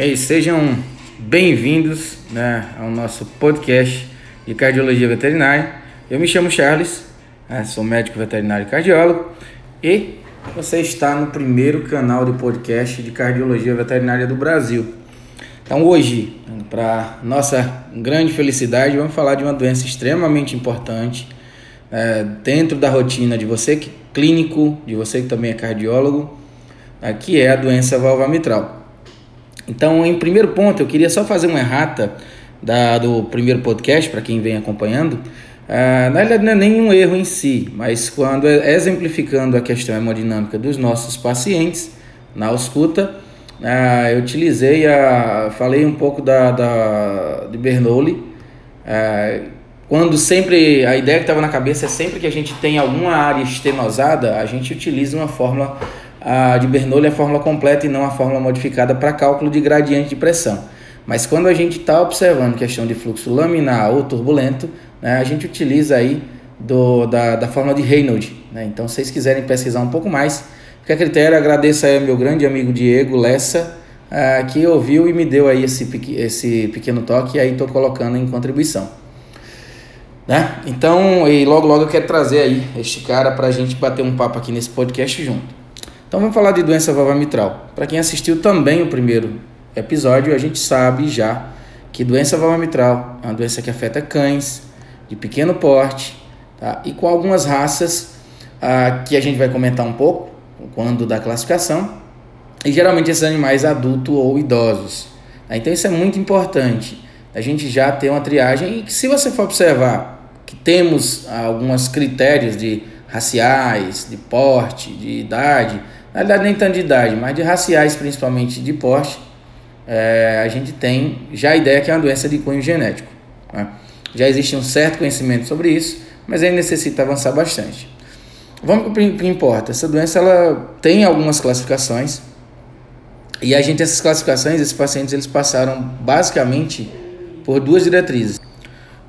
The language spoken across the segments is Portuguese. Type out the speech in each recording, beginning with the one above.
E aí, sejam bem-vindos né, ao nosso podcast de cardiologia veterinária. Eu me chamo Charles, né, sou médico veterinário e cardiólogo e você está no primeiro canal de podcast de cardiologia veterinária do Brasil. Então, hoje, para nossa grande felicidade, vamos falar de uma doença extremamente importante é, dentro da rotina de você que é clínico, de você que também é cardiólogo, é, que é a doença valva mitral. Então, em primeiro ponto, eu queria só fazer uma errata da, do primeiro podcast, para quem vem acompanhando. Uh, na verdade, não é nenhum erro em si, mas quando é exemplificando a questão hemodinâmica dos nossos pacientes na ausculta, uh, eu utilizei, a, falei um pouco da, da, de Bernoulli, uh, quando sempre, a ideia que estava na cabeça é sempre que a gente tem alguma área estenosada, a gente utiliza uma fórmula a de Bernoulli é a fórmula completa e não a fórmula modificada para cálculo de gradiente de pressão. Mas quando a gente está observando questão de fluxo laminar ou turbulento, né, a gente utiliza aí do, da, da fórmula de Reynolds. Né? Então, se vocês quiserem pesquisar um pouco mais, fica a critério. Agradeço aí ao meu grande amigo Diego Lessa, uh, que ouviu e me deu aí esse, esse pequeno toque e aí estou colocando em contribuição. Né? Então, e logo logo eu quero trazer aí este cara para a gente bater um papo aqui nesse podcast junto. Então vamos falar de doença valva mitral. Para quem assistiu também o primeiro episódio, a gente sabe já que doença valva mitral é uma doença que afeta cães de pequeno porte tá? e com algumas raças ah, que a gente vai comentar um pouco quando da classificação e geralmente esses animais adultos ou idosos. Tá? Então isso é muito importante. A gente já ter uma triagem e se você for observar que temos alguns critérios de raciais, de porte, de idade, na verdade nem tanto de idade, mas de raciais principalmente de porte, é, a gente tem já a ideia que é uma doença de cunho genético. Né? Já existe um certo conhecimento sobre isso, mas ainda necessita avançar bastante. Vamos para o que importa. Essa doença ela tem algumas classificações e a gente essas classificações, esses pacientes eles passaram basicamente por duas diretrizes.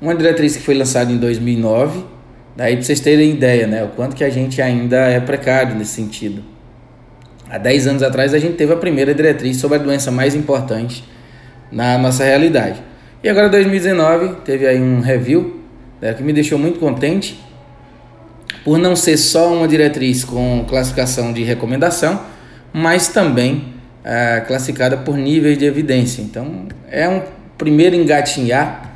Uma diretriz que foi lançada em 2009, daí para vocês terem ideia, né, o quanto que a gente ainda é precário nesse sentido. Há 10 anos atrás a gente teve a primeira diretriz sobre a doença mais importante na nossa realidade. E agora 2019 teve aí um review né, que me deixou muito contente por não ser só uma diretriz com classificação de recomendação, mas também é, classificada por níveis de evidência. Então é um primeiro engatinhar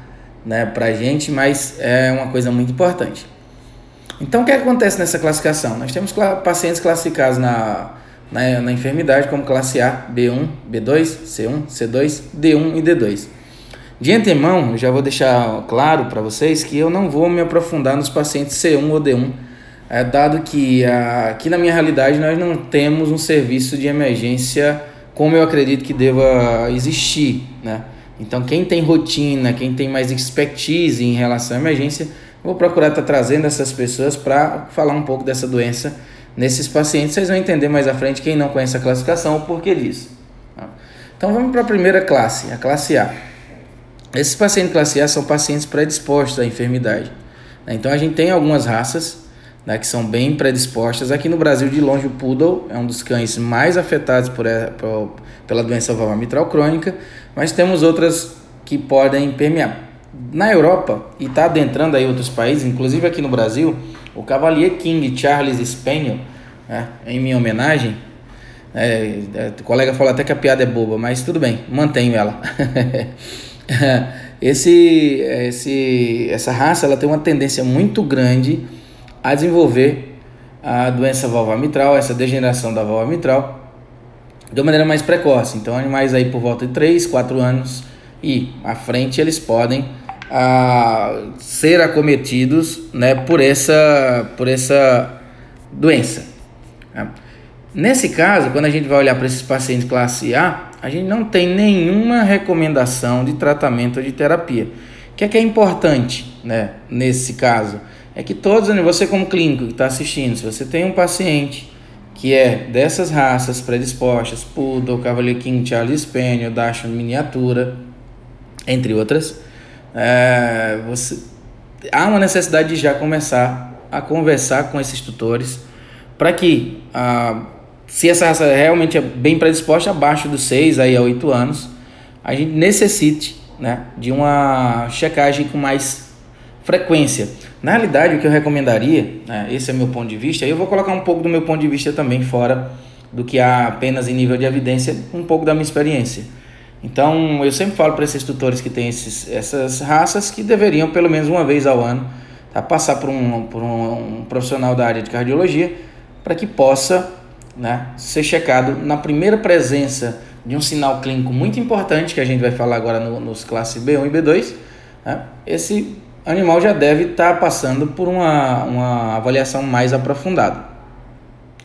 né, para a gente, mas é uma coisa muito importante. Então o que acontece nessa classificação? Nós temos pacientes classificados na na, na enfermidade como classe A, B1, B2, C1, C2, D1 e D2. De antemão, já vou deixar claro para vocês que eu não vou me aprofundar nos pacientes C1 ou D1, é, dado que a, aqui na minha realidade nós não temos um serviço de emergência como eu acredito que deva existir, né? Então, quem tem rotina, quem tem mais expertise em relação à emergência, vou procurar estar tá trazendo essas pessoas para falar um pouco dessa doença nesses pacientes, vocês vão entender mais à frente, quem não conhece a classificação, o porquê disso. Tá? Então vamos para a primeira classe, a classe A. Esses pacientes classe A são pacientes predispostos à enfermidade. Né? Então a gente tem algumas raças né, que são bem predispostas. Aqui no Brasil, de longe, o Poodle é um dos cães mais afetados por, por, pela doença valvar mitral crônica, mas temos outras que podem permear. Na Europa, e está adentrando aí outros países, inclusive aqui no Brasil, o Cavalier King Charles Spaniel, né, em minha homenagem, é, é, o colega falou até que a piada é boba, mas tudo bem, mantenho ela. esse, esse, essa raça ela tem uma tendência muito grande a desenvolver a doença valvar mitral, essa degeneração da válvula mitral, de uma maneira mais precoce. Então, animais aí por volta de 3, 4 anos e à frente eles podem a ser acometidos né, por, essa, por essa doença. Né? Nesse caso, quando a gente vai olhar para esses pacientes classe A, a gente não tem nenhuma recomendação de tratamento ou de terapia. O que é que é importante né, nesse caso? É que todos, você como clínico que está assistindo, se você tem um paciente que é dessas raças predispostas, Poodle, Cavalier King, Charles Spaniel, Dachshund miniatura, entre outras, é, você, há uma necessidade de já começar a conversar com esses tutores para que, ah, se essa raça realmente é bem predisposta, abaixo dos 6 aí a 8 anos, a gente necessite né, de uma checagem com mais frequência. Na realidade, o que eu recomendaria, né, esse é meu ponto de vista, eu vou colocar um pouco do meu ponto de vista também fora do que há apenas em nível de evidência, um pouco da minha experiência. Então, eu sempre falo para esses tutores que têm esses, essas raças que deveriam, pelo menos uma vez ao ano, tá, passar por, um, por um, um profissional da área de cardiologia para que possa né, ser checado na primeira presença de um sinal clínico muito importante, que a gente vai falar agora no, nos classes B1 e B2. Né, esse animal já deve estar tá passando por uma, uma avaliação mais aprofundada.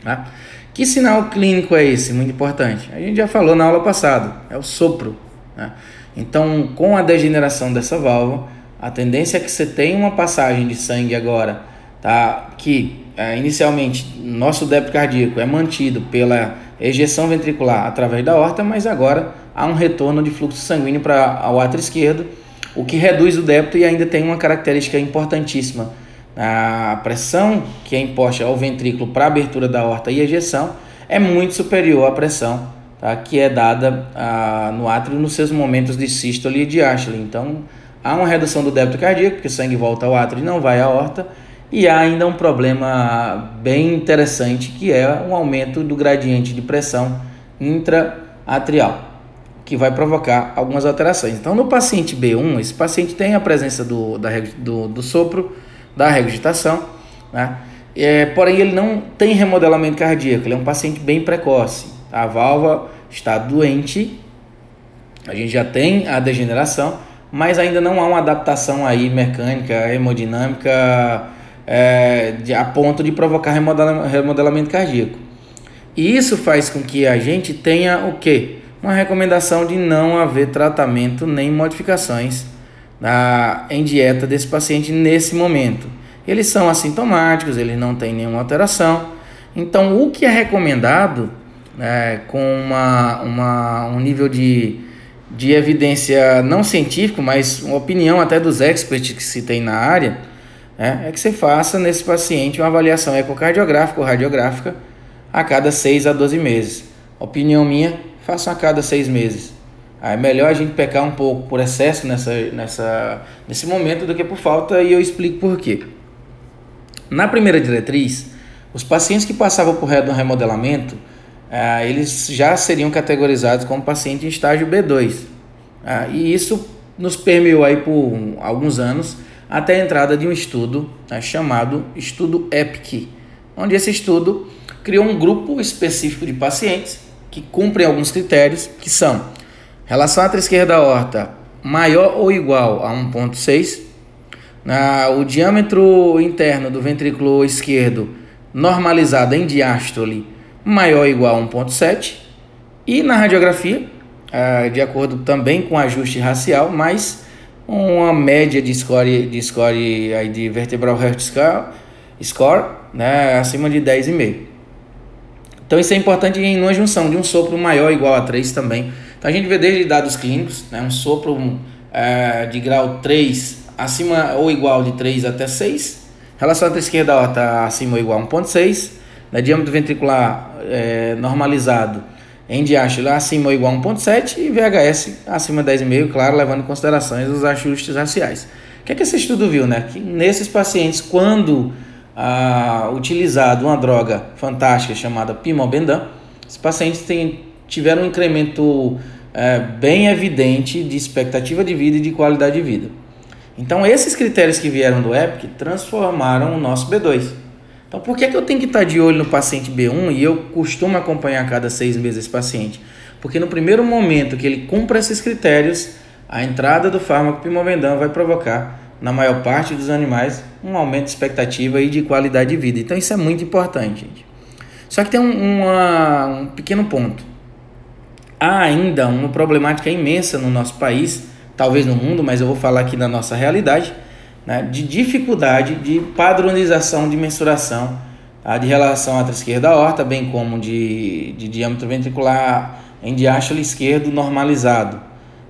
Tá? Que sinal clínico é esse? Muito importante. A gente já falou na aula passada, é o sopro. Né? Então, com a degeneração dessa válvula, a tendência é que você tenha uma passagem de sangue agora, tá? que é, inicialmente nosso débito cardíaco é mantido pela ejeção ventricular através da horta, mas agora há um retorno de fluxo sanguíneo para o átrio esquerdo, o que reduz o débito e ainda tem uma característica importantíssima a pressão que é imposta ao ventrículo para abertura da horta e ejeção é muito superior à pressão tá, que é dada ah, no átrio nos seus momentos de sístole e diástole. Então, há uma redução do débito cardíaco, porque o sangue volta ao átrio e não vai à horta, e há ainda um problema bem interessante, que é um aumento do gradiente de pressão intraatrial, que vai provocar algumas alterações. Então, no paciente B1, esse paciente tem a presença do, da, do, do sopro, da regurgitação, né? É, porém ele não tem remodelamento cardíaco, ele é um paciente bem precoce. A válvula está doente, a gente já tem a degeneração, mas ainda não há uma adaptação aí mecânica, hemodinâmica, é, de, a ponto de provocar remodelamento cardíaco. E isso faz com que a gente tenha o quê? Uma recomendação de não haver tratamento nem modificações na, em dieta desse paciente nesse momento. Eles são assintomáticos, eles não têm nenhuma alteração. Então, o que é recomendado né, com uma, uma, um nível de, de evidência não científico, mas uma opinião até dos experts que se tem na área, né, é que você faça nesse paciente uma avaliação ecocardiográfica ou radiográfica a cada 6 a 12 meses. Opinião minha, faça a cada 6 meses. É melhor a gente pecar um pouco por excesso nessa, nessa, nesse momento do que por falta e eu explico por quê. Na primeira diretriz, os pacientes que passavam por remodelamento, ah, eles já seriam categorizados como paciente em estágio B2. Ah, e isso nos permeou aí por alguns anos até a entrada de um estudo né, chamado Estudo EPIC, onde esse estudo criou um grupo específico de pacientes que cumprem alguns critérios que são Relação átrio esquerda horta maior ou igual a 1.6. Na, o diâmetro interno do ventrículo esquerdo normalizado em diástole maior ou igual a 1.7. E na radiografia, ah, de acordo também com ajuste racial, mais uma média de score, de score aí de vertebral heart score, score né, acima de 10,5. Então isso é importante em uma junção de um sopro maior ou igual a 3 também então a gente vê desde dados clínicos, né, um sopro é, de grau 3 acima ou igual de 3 até 6, relação à esquerda ó, tá acima ou igual a 1.6, né, diâmetro ventricular é, normalizado em diástole acima ou igual a 1.7 e VHS acima de 10,5, claro, levando em considerações os ajustes raciais. O que, é que esse estudo viu? Né? Que nesses pacientes, quando ah, utilizado uma droga fantástica chamada pimobendan, esses pacientes têm tiveram um incremento é, bem evidente de expectativa de vida e de qualidade de vida. Então, esses critérios que vieram do EPIC transformaram o nosso B2. Então, por que, que eu tenho que estar de olho no paciente B1 e eu costumo acompanhar cada seis meses esse paciente? Porque no primeiro momento que ele cumpra esses critérios, a entrada do fármaco pimobendan vai provocar, na maior parte dos animais, um aumento de expectativa e de qualidade de vida. Então, isso é muito importante, gente. Só que tem um, uma, um pequeno ponto há ainda uma problemática imensa no nosso país, talvez no mundo, mas eu vou falar aqui da nossa realidade, né, de dificuldade de padronização de mensuração tá, de relação à esquerda horta, bem como de, de diâmetro ventricular em diástole esquerdo normalizado.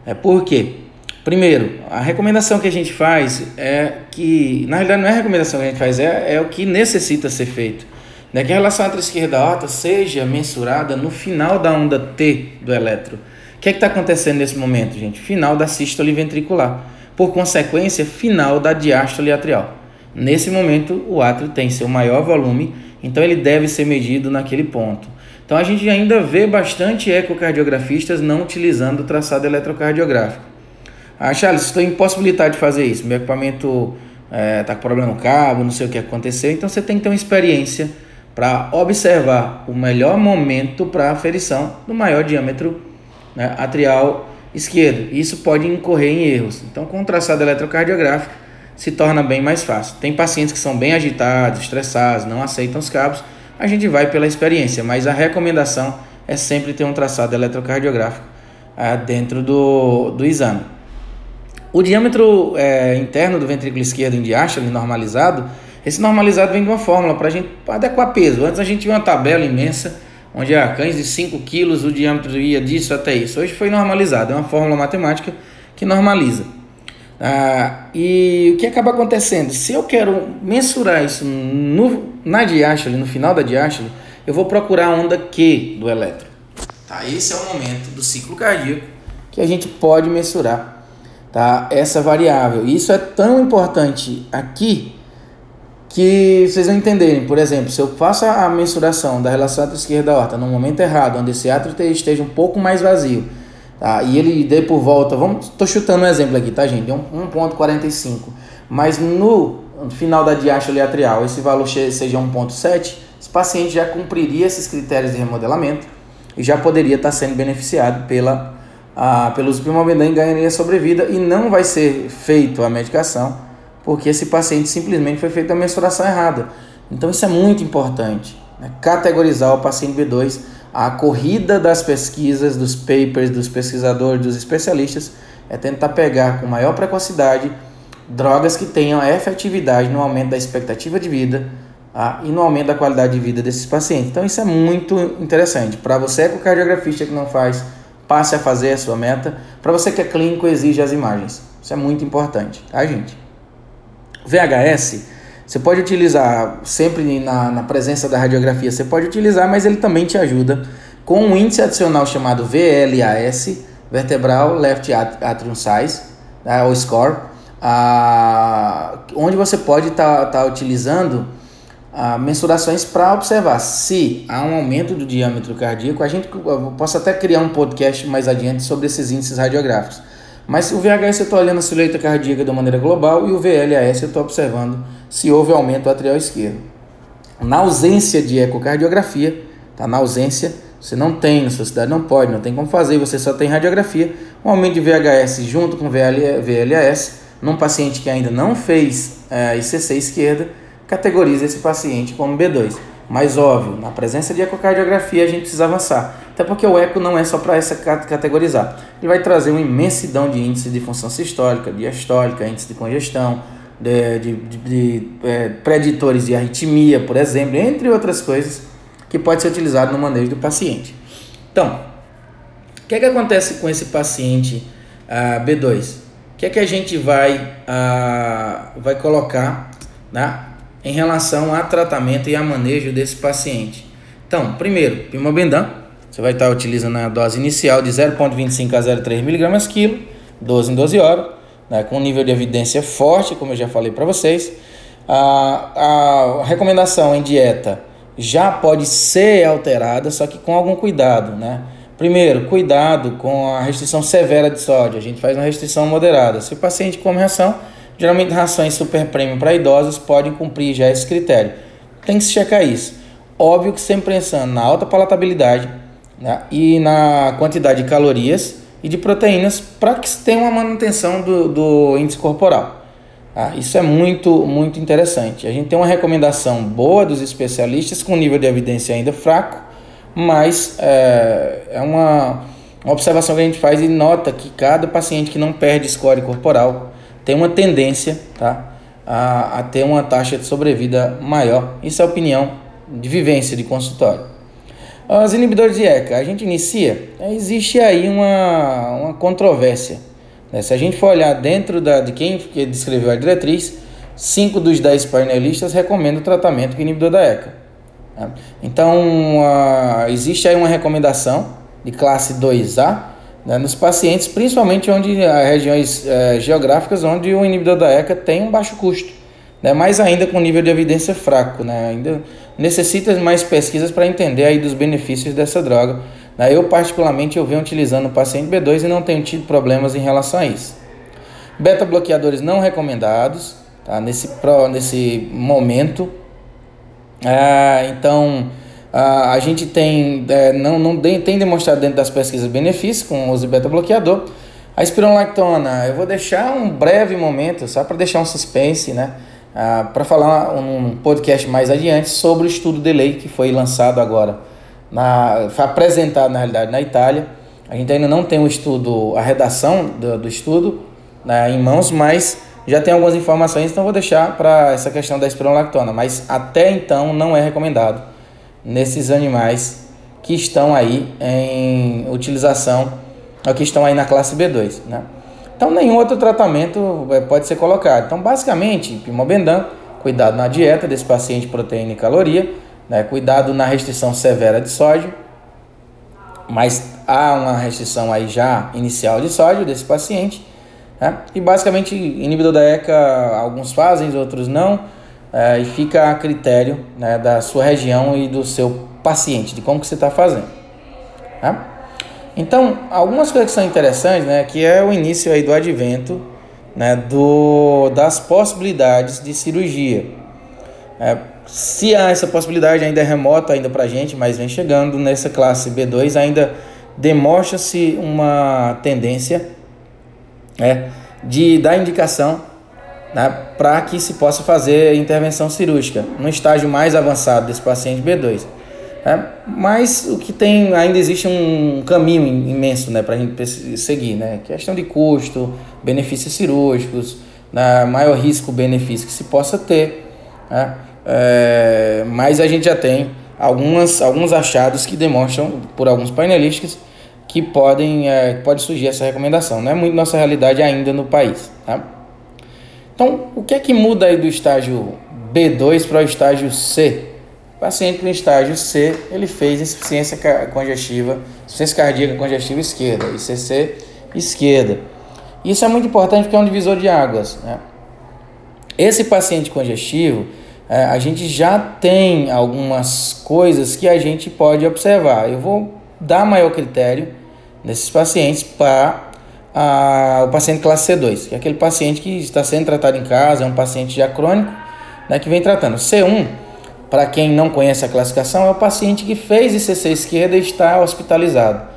É, por quê? Primeiro, a recomendação que a gente faz é que, na realidade não é a recomendação que a gente faz, é, é o que necessita ser feito né, que a relação entre esquerda e alta seja mensurada no final da onda T do eletro, que é está acontecendo nesse momento, gente? Final da sístole ventricular. Por consequência, final da diástole atrial. Nesse momento, o átrio tem seu maior volume, então ele deve ser medido naquele ponto. Então a gente ainda vê bastante ecocardiografistas não utilizando o traçado eletrocardiográfico. Ah, Charles, estou impossibilitado de fazer isso. Meu equipamento está é, tá com problema no cabo, não sei o que aconteceu. Então você tem que ter uma experiência para observar o melhor momento para a aferição do maior diâmetro né, atrial esquerdo. Isso pode incorrer em erros. Então, com o traçado eletrocardiográfico, se torna bem mais fácil. Tem pacientes que são bem agitados, estressados, não aceitam os cabos. A gente vai pela experiência, mas a recomendação é sempre ter um traçado eletrocardiográfico ah, dentro do, do exame. O diâmetro é, interno do ventrículo esquerdo em diástole normalizado, esse normalizado vem de uma fórmula para a gente adequar peso. Antes a gente tinha uma tabela imensa, onde a cães de 5 quilos o diâmetro ia disso até isso. Hoje foi normalizado, é uma fórmula matemática que normaliza. Ah, e o que acaba acontecendo? Se eu quero mensurar isso no, na diástole, no final da diástole, eu vou procurar a onda Q do elétron. Tá, esse é o momento do ciclo cardíaco que a gente pode mensurar tá? essa variável. Isso é tão importante aqui que vocês vão entenderem. Por exemplo, se eu faço a mensuração da relação entre esquerda aorta no momento errado, onde esse átrio esteja um pouco mais vazio, tá? e ele dê por volta, vamos, estou chutando um exemplo aqui, tá gente? 1.45, mas no final da diástole atrial esse valor seja 1.7, esse paciente já cumpriria esses critérios de remodelamento e já poderia estar sendo beneficiado pela a, pelo uso e ganharia sobrevida e não vai ser feito a medicação porque esse paciente simplesmente foi feita a mensuração errada. Então isso é muito importante, né? categorizar o paciente B2, a corrida das pesquisas, dos papers, dos pesquisadores, dos especialistas, é tentar pegar com maior precocidade drogas que tenham efetividade no aumento da expectativa de vida ah, e no aumento da qualidade de vida desses pacientes. Então isso é muito interessante. Para você que é cardiografista que não faz passe a fazer a sua meta. Para você que é clínico, exige as imagens. Isso é muito importante, tá, gente? VHS, você pode utilizar sempre na, na presença da radiografia, você pode utilizar, mas ele também te ajuda com um índice adicional chamado VLAS, Vertebral Left Atrium Size, tá, ou SCORE, onde você pode estar tá, tá utilizando ah, mensurações para observar se há um aumento do diâmetro cardíaco. A gente posso até criar um podcast mais adiante sobre esses índices radiográficos. Mas o VHS eu estou olhando a silhueta cardíaca de maneira global e o VLAS eu estou observando se houve aumento atrial esquerdo. Na ausência de ecocardiografia, tá? na ausência, você não tem, na sua cidade não pode, não tem como fazer, você só tem radiografia, um aumento de VHS junto com VLAS, num paciente que ainda não fez é, eh, ICC esquerda, categoriza esse paciente como B2. Mas óbvio, na presença de ecocardiografia a gente precisa avançar. Até porque o eco não é só para essa categorizar. Ele vai trazer uma imensidão de índices de função sistólica, diastólica, índice de congestão, de, de, de, de é, preditores de arritmia, por exemplo, entre outras coisas que pode ser utilizado no manejo do paciente. Então, o que é que acontece com esse paciente uh, B2? O que é que a gente vai, vai colocar né, em relação a tratamento e a manejo desse paciente. Então, primeiro, pimobendan, você vai estar utilizando a dose inicial de 0,25 a 0,3 mg quilo, 12 em 12 horas, né, com um nível de evidência forte, como eu já falei para vocês. A, a recomendação em dieta já pode ser alterada, só que com algum cuidado, né? Primeiro, cuidado com a restrição severa de sódio. A gente faz uma restrição moderada. Se o paciente come ração, Geralmente rações super premium para idosos podem cumprir já esse critério. Tem que se checar isso. Óbvio que sempre pensando na alta palatabilidade né, e na quantidade de calorias e de proteínas para que se tenha uma manutenção do, do índice corporal. Tá? Isso é muito, muito interessante. A gente tem uma recomendação boa dos especialistas com nível de evidência ainda fraco, mas é, é uma, uma observação que a gente faz e nota que cada paciente que não perde score corporal tem uma tendência tá, a, a ter uma taxa de sobrevida maior. Isso é opinião de vivência de consultório. Os inibidores de ECA, a gente inicia, existe aí uma, uma controvérsia. Né? Se a gente for olhar dentro da, de quem descreveu a diretriz, 5 dos 10 painelistas recomendam o tratamento com inibidor da ECA. Tá? Então, existe aí uma recomendação de classe 2A né, nos pacientes, principalmente onde as regiões é, geográficas onde o inibidor da ECA tem um baixo custo, né, mais ainda com nível de evidência fraco, né, ainda necessita mais pesquisas para entender aí dos benefícios dessa droga. Né. Eu particularmente eu venho utilizando o paciente B2 e não tenho tido problemas em relação a isso. Beta bloqueadores não recomendados, tá, nesse, nesse momento. Ah, então a gente tem, é, não, não tem demonstrado dentro das pesquisas benefícios com o uso de beta-bloqueador. A espironolactona, eu vou deixar um breve momento, só para deixar um suspense, né? Ah, para falar um podcast mais adiante sobre o estudo de lei que foi lançado agora, na, foi apresentado na realidade na Itália. A gente ainda não tem o estudo, a redação do, do estudo né, em mãos, mas já tem algumas informações, então vou deixar para essa questão da espironolactona. Mas até então não é recomendado nesses animais que estão aí em utilização, que estão aí na classe B2, né? Então nenhum outro tratamento é, pode ser colocado. Então basicamente, pimobendan, cuidado na dieta desse paciente proteína e caloria, né? Cuidado na restrição severa de sódio, mas há uma restrição aí já inicial de sódio desse paciente, né? E basicamente inibidor da ECA alguns fazem, outros não é, e fica a critério né, da sua região e do seu paciente, de como que você está fazendo. Tá? Então, algumas coisas que são interessantes, né, que é o início aí do advento né, do, das possibilidades de cirurgia. É, se há essa possibilidade, ainda é remota ainda para a gente, mas vem chegando nessa classe B2, ainda demonstra-se uma tendência é, de dar indicação né, para que se possa fazer intervenção cirúrgica no estágio mais avançado desse paciente B2. Né? Mas o que tem, ainda existe um caminho imenso né, para a gente seguir, né? questão de custo, benefícios cirúrgicos, né, maior risco-benefício que se possa ter. Né? É, mas a gente já tem algumas, alguns achados que demonstram, por alguns painelistas, que podem, é, pode surgir essa recomendação. Não é muito nossa realidade ainda no país. Tá? Então, o que é que muda aí do estágio B2 para o estágio C? Paciente no estágio C, ele fez insuficiência congestiva, insuficiência cardíaca congestiva esquerda, ICC esquerda. Isso é muito importante porque é um divisor de águas. Né? Esse paciente congestivo, é, a gente já tem algumas coisas que a gente pode observar. Eu vou dar maior critério nesses pacientes para o paciente classe C2, que é aquele paciente que está sendo tratado em casa, é um paciente já crônico, né, que vem tratando. C1, para quem não conhece a classificação, é o paciente que fez ICC esquerda e está hospitalizado.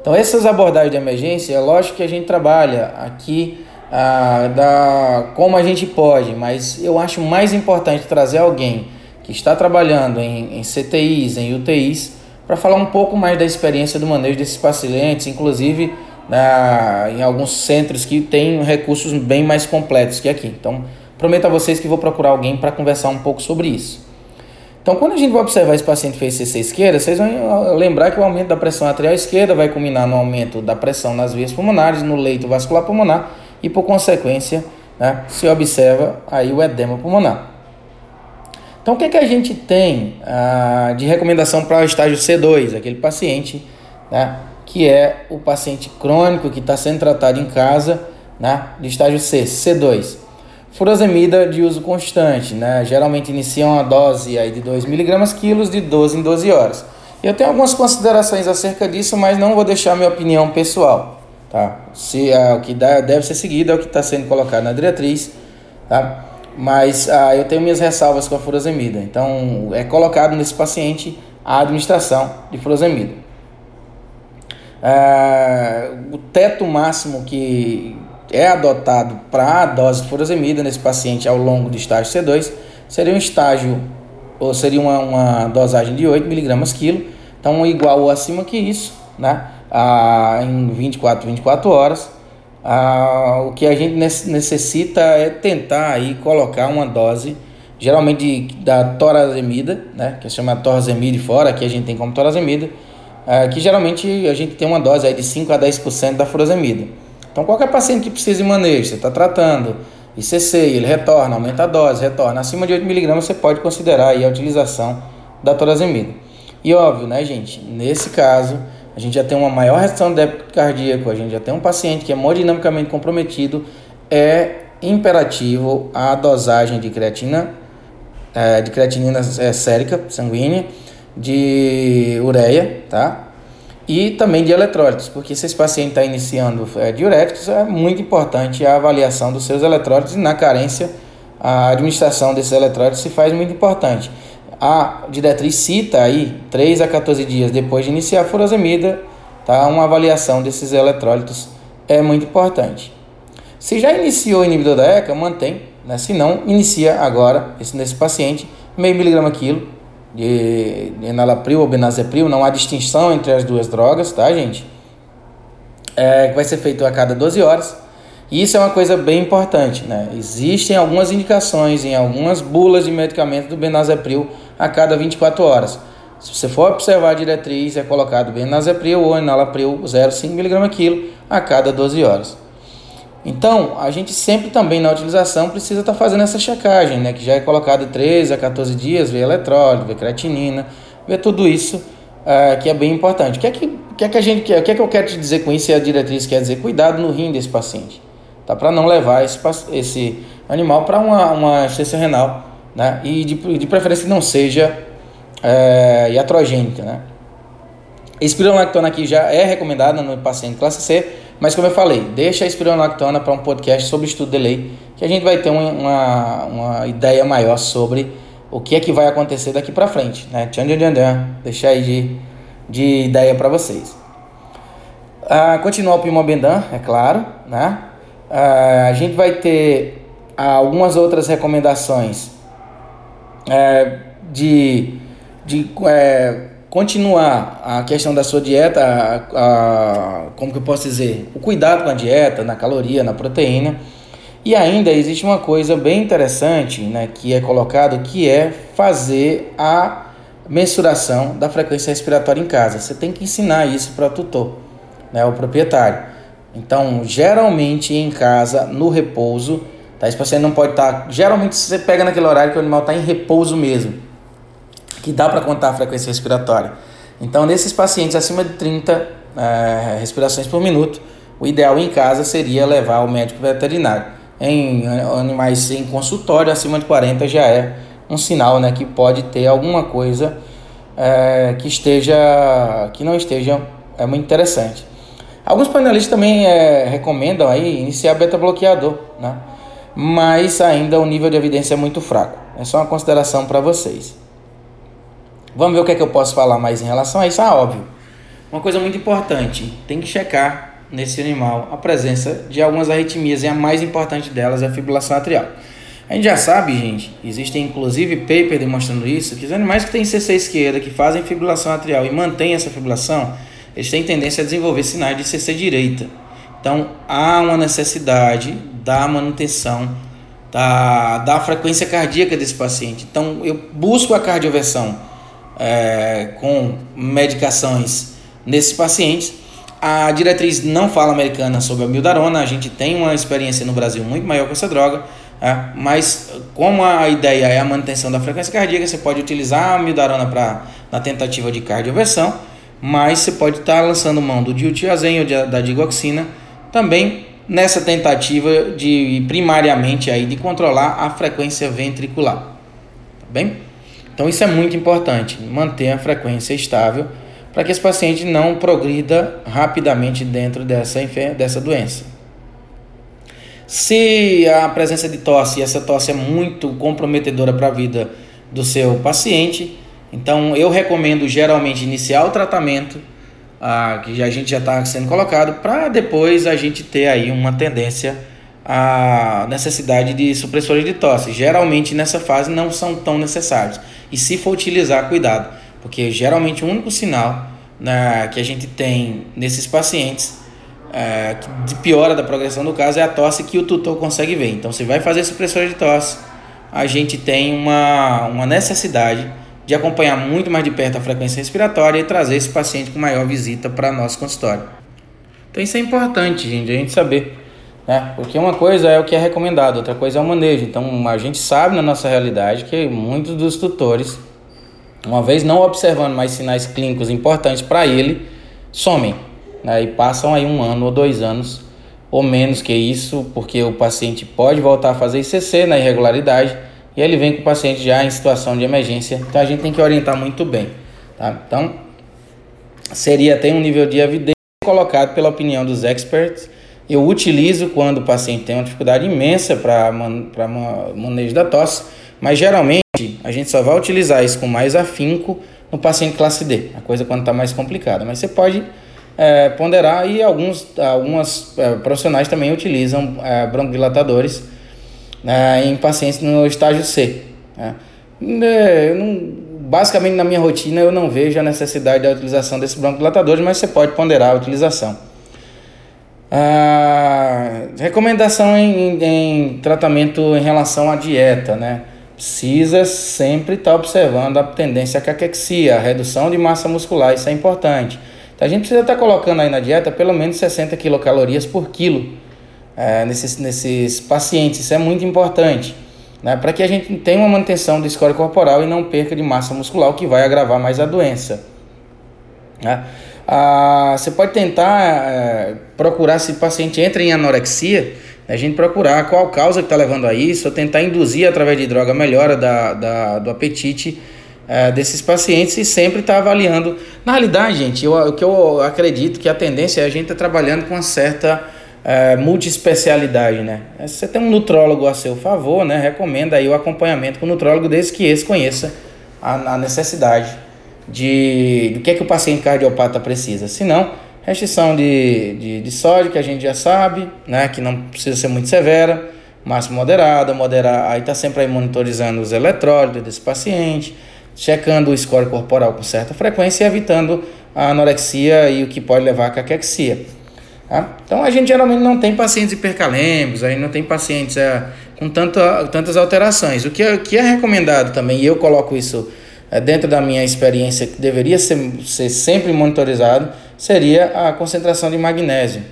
Então, essas abordagens de emergência, é lógico que a gente trabalha aqui ah, da, como a gente pode, mas eu acho mais importante trazer alguém que está trabalhando em, em CTIs, em UTIs, para falar um pouco mais da experiência do manejo desses pacientes, inclusive né, em alguns centros que têm recursos bem mais completos que aqui. Então, prometo a vocês que vou procurar alguém para conversar um pouco sobre isso. Então, quando a gente vai observar esse paciente fez CC esquerda, vocês vão lembrar que o aumento da pressão arterial esquerda vai culminar no aumento da pressão nas vias pulmonares, no leito vascular pulmonar e, por consequência, né, se observa aí o edema pulmonar. Então, o que, é que a gente tem ah, de recomendação para o estágio C2? Aquele paciente né, que é o paciente crônico que está sendo tratado em casa, né, de estágio C, C2. Furosemida de uso constante, né, geralmente iniciam a dose aí de 2 mg quilos de 12 em 12 horas. Eu tenho algumas considerações acerca disso, mas não vou deixar minha opinião pessoal. Tá? Se é, o que deve ser seguido é o que está sendo colocado na diretriz, tá? mas ah, eu tenho minhas ressalvas com a furosemida. Então, é colocado nesse paciente a administração de furosemida. É, o teto máximo que é adotado para a dose de furosemida nesse paciente ao longo do estágio C2 seria um estágio, ou seria uma, uma dosagem de 8 mg quilo, então igual ou acima que isso, né? Ah, em 24, 24 horas. Ah, o que a gente necessita é tentar aí colocar uma dose, geralmente da torazemida, né? Que é chamada torazemida fora, aqui a gente tem como torazemida, é, que geralmente a gente tem uma dose aí de 5 a 10% da furosemida. Então, qualquer paciente que precise de manejo, você está tratando ICC, ele retorna, aumenta a dose, retorna acima de 8mg, você pode considerar aí a utilização da torazemida. E óbvio, né, gente, nesse caso, a gente já tem uma maior restrição do débito cardíaco, a gente já tem um paciente que é hemodinamicamente comprometido, é imperativo a dosagem de creatina, é, de creatinina é, sérica sanguínea, de ureia, tá? E também de eletrólitos, porque se esse paciente está iniciando é, diuréticos, é muito importante a avaliação dos seus eletrólitos e na carência a administração desses eletrólitos se faz muito importante. A diretriz cita aí 3 a 14 dias depois de iniciar a furosemida, tá? Uma avaliação desses eletrólitos é muito importante. Se já iniciou o inibidor da ECA, mantém, né? Se não, inicia agora esse nesse paciente meio miligrama quilo de, enalapril ou benazepril, não há distinção entre as duas drogas, tá, gente? É, vai ser feito a cada 12 horas. E isso é uma coisa bem importante, né? Existem algumas indicações em algumas bulas de medicamento do benazepril a cada 24 horas. Se você for observar a diretriz, é colocado benazepril ou enalapril 0,5mg quilo a cada 12 horas. Então, a gente sempre também na utilização precisa estar tá fazendo essa checagem, né? Que já é colocado 13 a 14 dias, ver eletrólito, ver creatinina, ver tudo isso uh, que é bem importante. O que é que, que, é que a gente quer? O que é que eu quero te dizer com isso e a diretriz quer dizer? Cuidado no rim desse paciente, tá? Para não levar esse, esse animal para uma, uma insuficiência renal né? E de, de preferência que não seja é, iatrogênica, né? Espironolactona aqui já é recomendada no paciente classe C, mas como eu falei, deixa a espironolactona para um podcast sobre estudo de lei, que a gente vai ter uma, uma ideia maior sobre o que é que vai acontecer daqui para frente, né? Tchan, tchan, tchan, tchan. Deixar aí de, de ideia para vocês. Ah, continuar o Pimobendan, é claro, né? Ah, a gente vai ter algumas outras recomendações é, de, de é, continuar a questão da sua dieta, a, a, como que eu posso dizer, o cuidado com a dieta, na caloria, na proteína. E ainda existe uma coisa bem interessante, né, que é colocado, que é fazer a mensuração da frequência respiratória em casa. Você tem que ensinar isso para o tutor, né, o proprietário. Então, geralmente em casa, no repouso, Tá? Esse paciente não pode estar. Tá, geralmente você pega naquele horário que o animal está em repouso mesmo, que dá para contar a frequência respiratória. Então, nesses pacientes acima de 30 é, respirações por minuto, o ideal em casa seria levar ao médico veterinário. Em animais em consultório, acima de 40 já é um sinal né, que pode ter alguma coisa é, que esteja que não esteja é muito interessante. Alguns panelistas também é, recomendam aí iniciar beta bloqueador, né? mas ainda o nível de evidência é muito fraco. É só uma consideração para vocês. Vamos ver o que é que eu posso falar mais em relação a isso. Ah, óbvio. Uma coisa muito importante, tem que checar nesse animal a presença de algumas arritmias e a mais importante delas é a fibrilação atrial. A gente já sabe, gente, existem inclusive papers demonstrando isso, que os animais que têm CC esquerda, que fazem fibrilação atrial e mantêm essa fibrilação, eles têm tendência a desenvolver sinais de CC direita. Então, há uma necessidade da manutenção da, da frequência cardíaca desse paciente. Então, eu busco a cardioversão é, com medicações nesses pacientes. A diretriz não fala americana sobre a mildarona, a gente tem uma experiência no Brasil muito maior com essa droga, é, mas como a ideia é a manutenção da frequência cardíaca, você pode utilizar a mildarona pra, na tentativa de cardioversão, mas você pode estar tá lançando mão do diltiazem ou da digoxina também nessa tentativa de primariamente aí de controlar a frequência ventricular, tá bem? Então isso é muito importante, manter a frequência estável para que esse paciente não progrida rapidamente dentro dessa, dessa doença. Se a presença de tosse, e essa tosse é muito comprometedora para a vida do seu paciente, então eu recomendo geralmente iniciar o tratamento ah, que a gente já está sendo colocado, para depois a gente ter aí uma tendência à necessidade de supressores de tosse. Geralmente nessa fase não são tão necessários. E se for utilizar, cuidado, porque geralmente o único sinal né, que a gente tem nesses pacientes é, de piora da progressão do caso é a tosse que o tutor consegue ver. Então, se vai fazer supressor de tosse, a gente tem uma, uma necessidade de acompanhar muito mais de perto a frequência respiratória e trazer esse paciente com maior visita para nosso consultório. Então isso é importante, gente, a gente saber, né? Porque uma coisa é o que é recomendado, outra coisa é o manejo. Então a gente sabe na nossa realidade que muitos dos tutores, uma vez não observando mais sinais clínicos importantes para ele, somem. Né? E passam aí um ano ou dois anos, ou menos que isso, porque o paciente pode voltar a fazer ICC na irregularidade e ele vem com o paciente já em situação de emergência. Então a gente tem que orientar muito bem. Tá? Então, seria tem um nível de evidência colocado pela opinião dos experts. Eu utilizo quando o paciente tem uma dificuldade imensa para man, manejo da tosse, mas geralmente a gente só vai utilizar isso com mais afinco no paciente classe D, a coisa quando está mais complicada. Mas você pode é, ponderar e alguns algumas é, profissionais também utilizam é, broncodilatadores né, em pacientes no estágio C. Né? É, não, basicamente na minha rotina eu não vejo a necessidade da utilização desses broncodilatadores, mas você pode ponderar a utilização. Ah, recomendação em, em, tratamento em relação à dieta, né? Precisa sempre estar observando a tendência à caquexia, a redução de massa muscular, isso é importante. Então a gente precisa estar colocando aí na dieta pelo menos 60 quilocalorias por quilo é, nesses, nesses pacientes, isso é muito importante né, para que a gente tenha uma manutenção do score corporal e não perca de massa muscular, o que vai agravar mais a doença. Né? Ah, você pode tentar é, procurar se o paciente entra em anorexia, a gente procurar qual causa que está levando a isso, ou tentar induzir através de droga a melhora da, da, do apetite é, desses pacientes e sempre estar tá avaliando. Na realidade, gente, eu, o que eu acredito que a tendência é a gente estar tá trabalhando com uma certa é, multiespecialidade, né? Você tem um nutrólogo a seu favor, né? Recomenda aí o acompanhamento com o nutrólogo desde que esse conheça a, a necessidade de do que é que o paciente cardiopata precisa. Se não, restrição de, de, de, sódio, que a gente já sabe, né? Que não precisa ser muito severa, máximo moderada, moderar, aí tá sempre aí monitorizando os eletrólitos desse paciente, checando o score corporal com certa frequência e evitando a anorexia e o que pode levar à caquexia. Tá? Então a gente geralmente não tem pacientes hipercalêmicos, aí não tem pacientes é, com tanta, tantas alterações. O que é, que é recomendado também, e eu coloco isso é, dentro da minha experiência, que deveria ser, ser sempre monitorizado, seria a concentração de magnésio.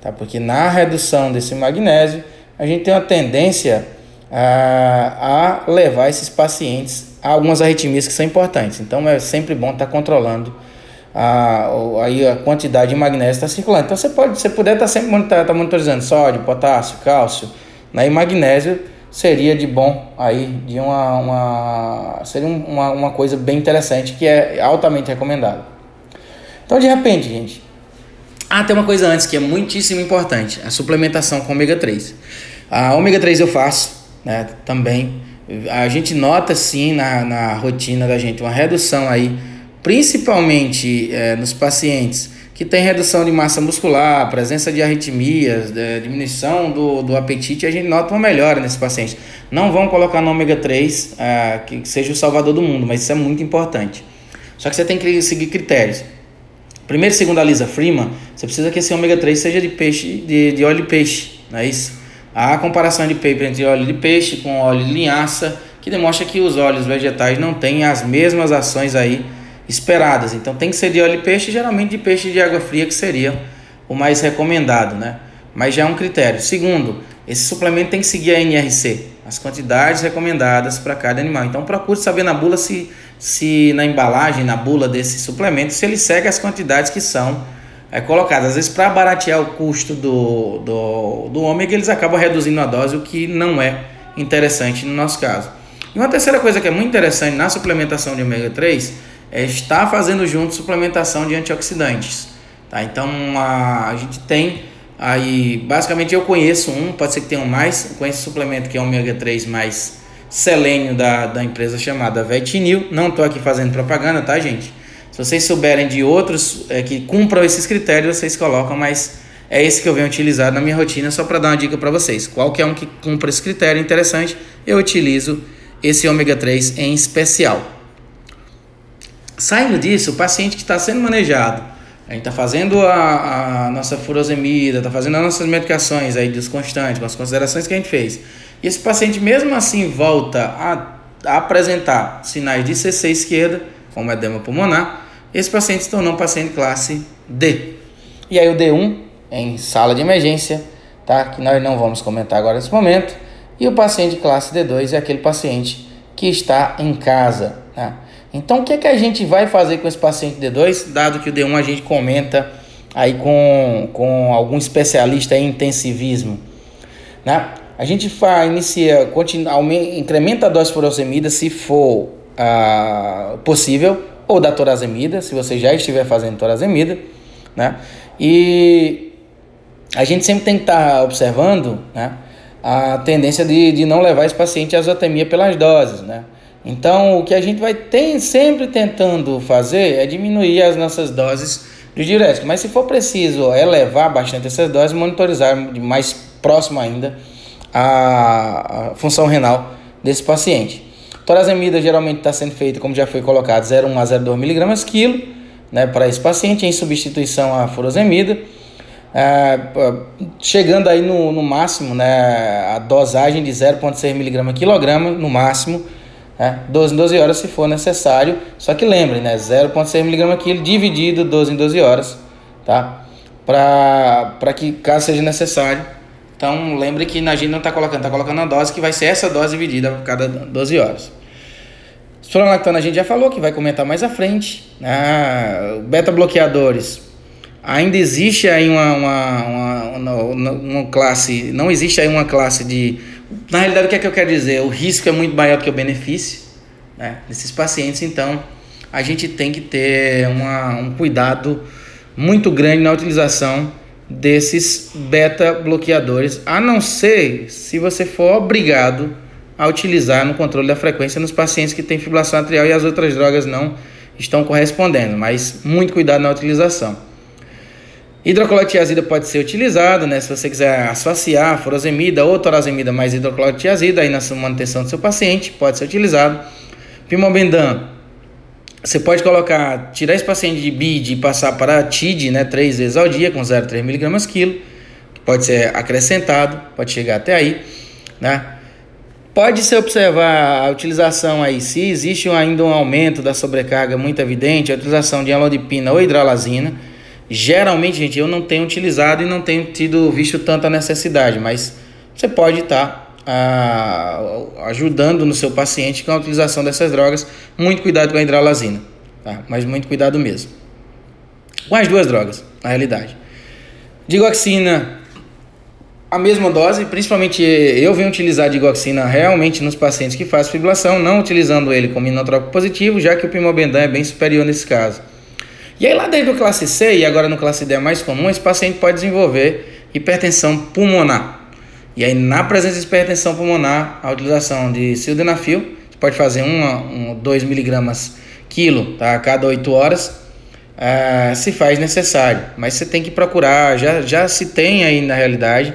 Tá? Porque na redução desse magnésio, a gente tem uma tendência a, a levar esses pacientes a algumas arritmias que são importantes. Então é sempre bom estar controlando a, aí a quantidade de magnésio está circulando. Então você pode, se puder, estar tá sempre monitor, tá monitorizando sódio, potássio, cálcio, né? e magnésio seria de bom aí, de uma, uma seria uma, uma coisa bem interessante que é altamente recomendado. Então de repente, gente, ah, tem uma coisa antes que é muitíssimo importante, a suplementação com ômega 3. A ômega 3 eu faço, né, também. A gente nota sim na, na rotina da gente uma redução aí principalmente é, nos pacientes que têm redução de massa muscular, presença de arritmias, de, diminuição do, do apetite, a gente nota uma melhora nesse paciente. Não vão colocar no ômega 3 é, que seja o salvador do mundo, mas isso é muito importante. Só que você tem que seguir critérios. Primeiro, segundo a Lisa Freeman, você precisa que esse ômega 3 seja de peixe, de, de óleo de peixe, não é isso? Há comparação de paper entre óleo de peixe com óleo de linhaça, que demonstra que os óleos vegetais não têm as mesmas ações aí esperadas. Então tem que ser de óleo de peixe, geralmente de peixe de água fria, que seria o mais recomendado, né? Mas já é um critério. Segundo, esse suplemento tem que seguir a NRC, as quantidades recomendadas para cada animal. Então procure saber na bula se, se na embalagem, na bula desse suplemento, se ele segue as quantidades que são é, colocadas. Às vezes, para baratear o custo do, do, do ômega, eles acabam reduzindo a dose, o que não é interessante no nosso caso. E uma terceira coisa que é muito interessante na suplementação de ômega 3 é estar fazendo junto suplementação de antioxidantes. Tá? Então a, a gente tem aí, basicamente eu conheço um, pode ser que tenha mais, conheço suplemento que é ômega 3 mais selênio da, da empresa chamada Vetinil. Não estou aqui fazendo propaganda, tá, gente? Se vocês souberem de outros é, que cumpram esses critérios, vocês colocam, mas é esse que eu venho utilizar na minha rotina, só para dar uma dica para vocês. Qualquer um que cumpra esse critério interessante, eu utilizo esse ômega 3 em especial. Saindo disso, o paciente que está sendo manejado, a gente está fazendo a, a, nossa furosemida, está fazendo as nossas medicações aí dos constantes, com as considerações que a gente fez. E esse paciente mesmo assim volta a, a apresentar sinais de CC esquerda, como edema pulmonar, esse paciente se tornou um paciente classe D. E aí o D1 em sala de emergência, tá? Que nós não vamos comentar agora nesse momento. E o paciente classe D2 é aquele paciente que está em casa, tá? Então, o que é que a gente vai fazer com esse paciente D2, dado que o D1 a gente comenta aí com, com algum especialista em intensivismo, né? A gente faz, inicia, continua, aumenta, incrementa a dose de furosemida se for ah, possível, ou da torazemida, se você já estiver fazendo torazemida, né? E a gente sempre tem que estar tá observando, né? A tendência de, de não levar esse paciente à azotemia pelas doses, né? Então, o que a gente vai ter, sempre tentando fazer é diminuir as nossas doses de diurético. Mas se for preciso elevar bastante essas doses, monitorizar mais próximo ainda a, função renal desse paciente. Torazemida geralmente está sendo feita, como já foi colocado, 0,1 a 0,2 mg quilo né, para esse paciente, em substituição à furosemida. É, chegando aí no, no máximo, né, a dosagem de 0,6 mg quilograma, no máximo, né, 12 em 12 horas se for necessário. Só que lembre, né, 0,6 mg quilo dividido 12 em 12 horas, tá? Para que caso seja necessário. Então lembre que a gente não está colocando, está colocando a dose que vai ser essa dose dividida a cada 12 horas. Spironolactona a gente já falou que vai comentar mais à frente. Ah, beta bloqueadores ainda existe aí uma, uma, uma, uma, uma classe, não existe aí uma classe de. Na realidade, o que é que eu quero dizer? O risco é muito maior do que o benefício né, desses pacientes, então a gente tem que ter uma, um cuidado muito grande na utilização desses beta bloqueadores, a não ser se você for obrigado a utilizar no controle da frequência nos pacientes que têm fibrilação atrial e as outras drogas não estão correspondendo, mas muito cuidado na utilização. Hidroclorotiazida pode ser utilizado, né? Se você quiser associar furosemida ou torazemida mais hidroclorotiazida aí na manutenção do seu paciente, pode ser utilizado. Pimobendan, você pode colocar, tirar esse paciente de BID e passar para TID, né? Três vezes ao dia com 0,3 mg quilo. Pode ser acrescentado, pode chegar até aí, né? Pode se observar a utilização aí, se existe ainda um aumento da sobrecarga muito evidente, a utilização de alodipina ou hidralazina Geralmente, gente, eu não tenho utilizado e não tenho tido visto tanta necessidade, mas você pode estar tá, ah, ajudando no seu paciente com a utilização dessas drogas. Muito cuidado com a hidralazina, tá? mas muito cuidado mesmo. Com as duas drogas, na realidade. Digoxina, a mesma dose, principalmente eu venho utilizar digoxina realmente nos pacientes que fazem fibrilação, não utilizando ele como inotrópico positivo, já que o pimobendan é bem superior nesse caso. E aí lá dentro do classe C e agora no classe D é mais comum, esse paciente pode desenvolver hipertensão pulmonar. E aí na presença de hipertensão pulmonar, a utilização de sildenafil, você pode fazer 1 um, 2 miligramas quilo tá, a cada 8 horas, uh, se faz necessário. Mas você tem que procurar, já, já se tem aí na realidade,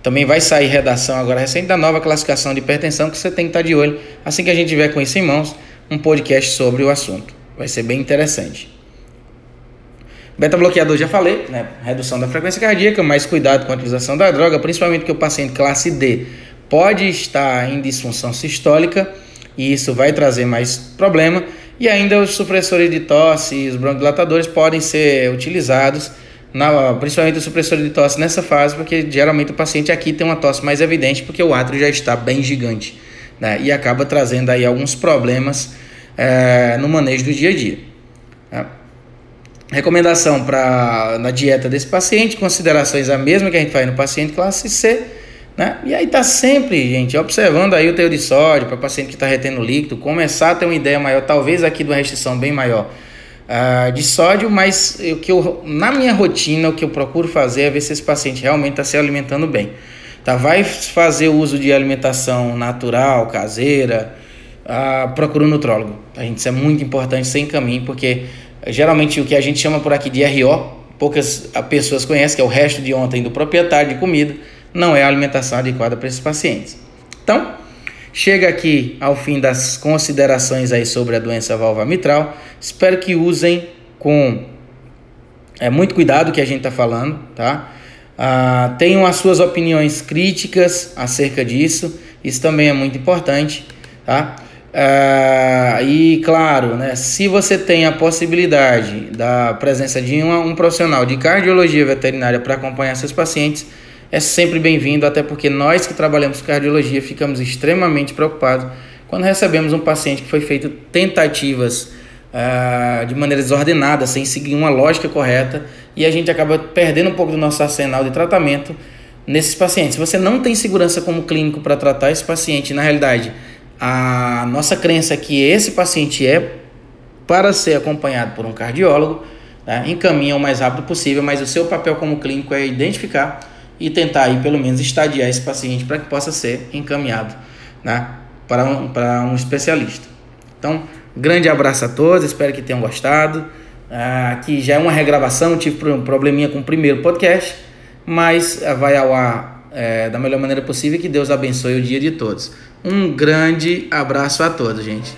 também vai sair redação agora recente da nova classificação de hipertensão que você tem que estar de olho. Assim que a gente tiver com isso em mãos, um podcast sobre o assunto. Vai ser bem interessante. Beta bloqueador já falei, né? Redução da frequência cardíaca, mais cuidado com a utilização da droga, principalmente que o paciente classe D pode estar em disfunção sistólica e isso vai trazer mais problema. E ainda os supressores de tosse e os broncodilatadores podem ser utilizados, na, principalmente os supressores de tosse nessa fase, porque geralmente o paciente aqui tem uma tosse mais evidente porque o átrio já está bem gigante né? e acaba trazendo aí alguns problemas é, no manejo do dia a dia. Né? Recomendação para na dieta desse paciente, considerações a mesma que a gente faz no paciente classe C, né? E aí tá sempre, gente, observando aí o teor de sódio para paciente que está retendo líquido, começar a ter uma ideia maior, talvez aqui de uma restrição bem maior uh, de sódio, mas o que eu, na minha rotina, o que eu procuro fazer é ver se esse paciente realmente está se alimentando bem. Tá? Vai fazer uso de alimentação natural, caseira, uh, procura um nutrólogo. A gente, isso é muito importante, sem caminho, porque geralmente o que a gente chama por aqui de RO, poucas pessoas conhecem, que é o resto de ontem do proprietário de comida, não é a alimentação adequada para esses pacientes. Então, chega aqui ao fim das considerações aí sobre a doença válvula mitral. Espero que usem com é, muito cuidado o que a gente está falando, tá? Ah, tenham as suas opiniões críticas acerca disso, isso também é muito importante, tá? Uh, e claro, né, se você tem a possibilidade da presença de uma, um profissional de cardiologia veterinária para acompanhar seus pacientes, é sempre bem-vindo, até porque nós que trabalhamos cardiologia ficamos extremamente preocupados quando recebemos um paciente que foi feito tentativas uh, de maneira desordenada, sem seguir uma lógica correta, e a gente acaba perdendo um pouco do nosso arsenal de tratamento nesses pacientes. Se você não tem segurança como clínico para tratar esse paciente, na realidade, a nossa crença é que esse paciente é para ser acompanhado por um cardiólogo, né? encaminha o mais rápido possível, mas o seu papel como clínico é identificar e tentar aí pelo menos estadiar esse paciente para que possa ser encaminhado né? para, um, para um especialista. Então, grande abraço a todos, espero que tenham gostado. Ah, aqui já é uma regravação, tive um probleminha com o primeiro podcast, mas vai ao ar é, da melhor maneira possível. Que Deus abençoe o dia de todos. Um grande abraço a todos, gente.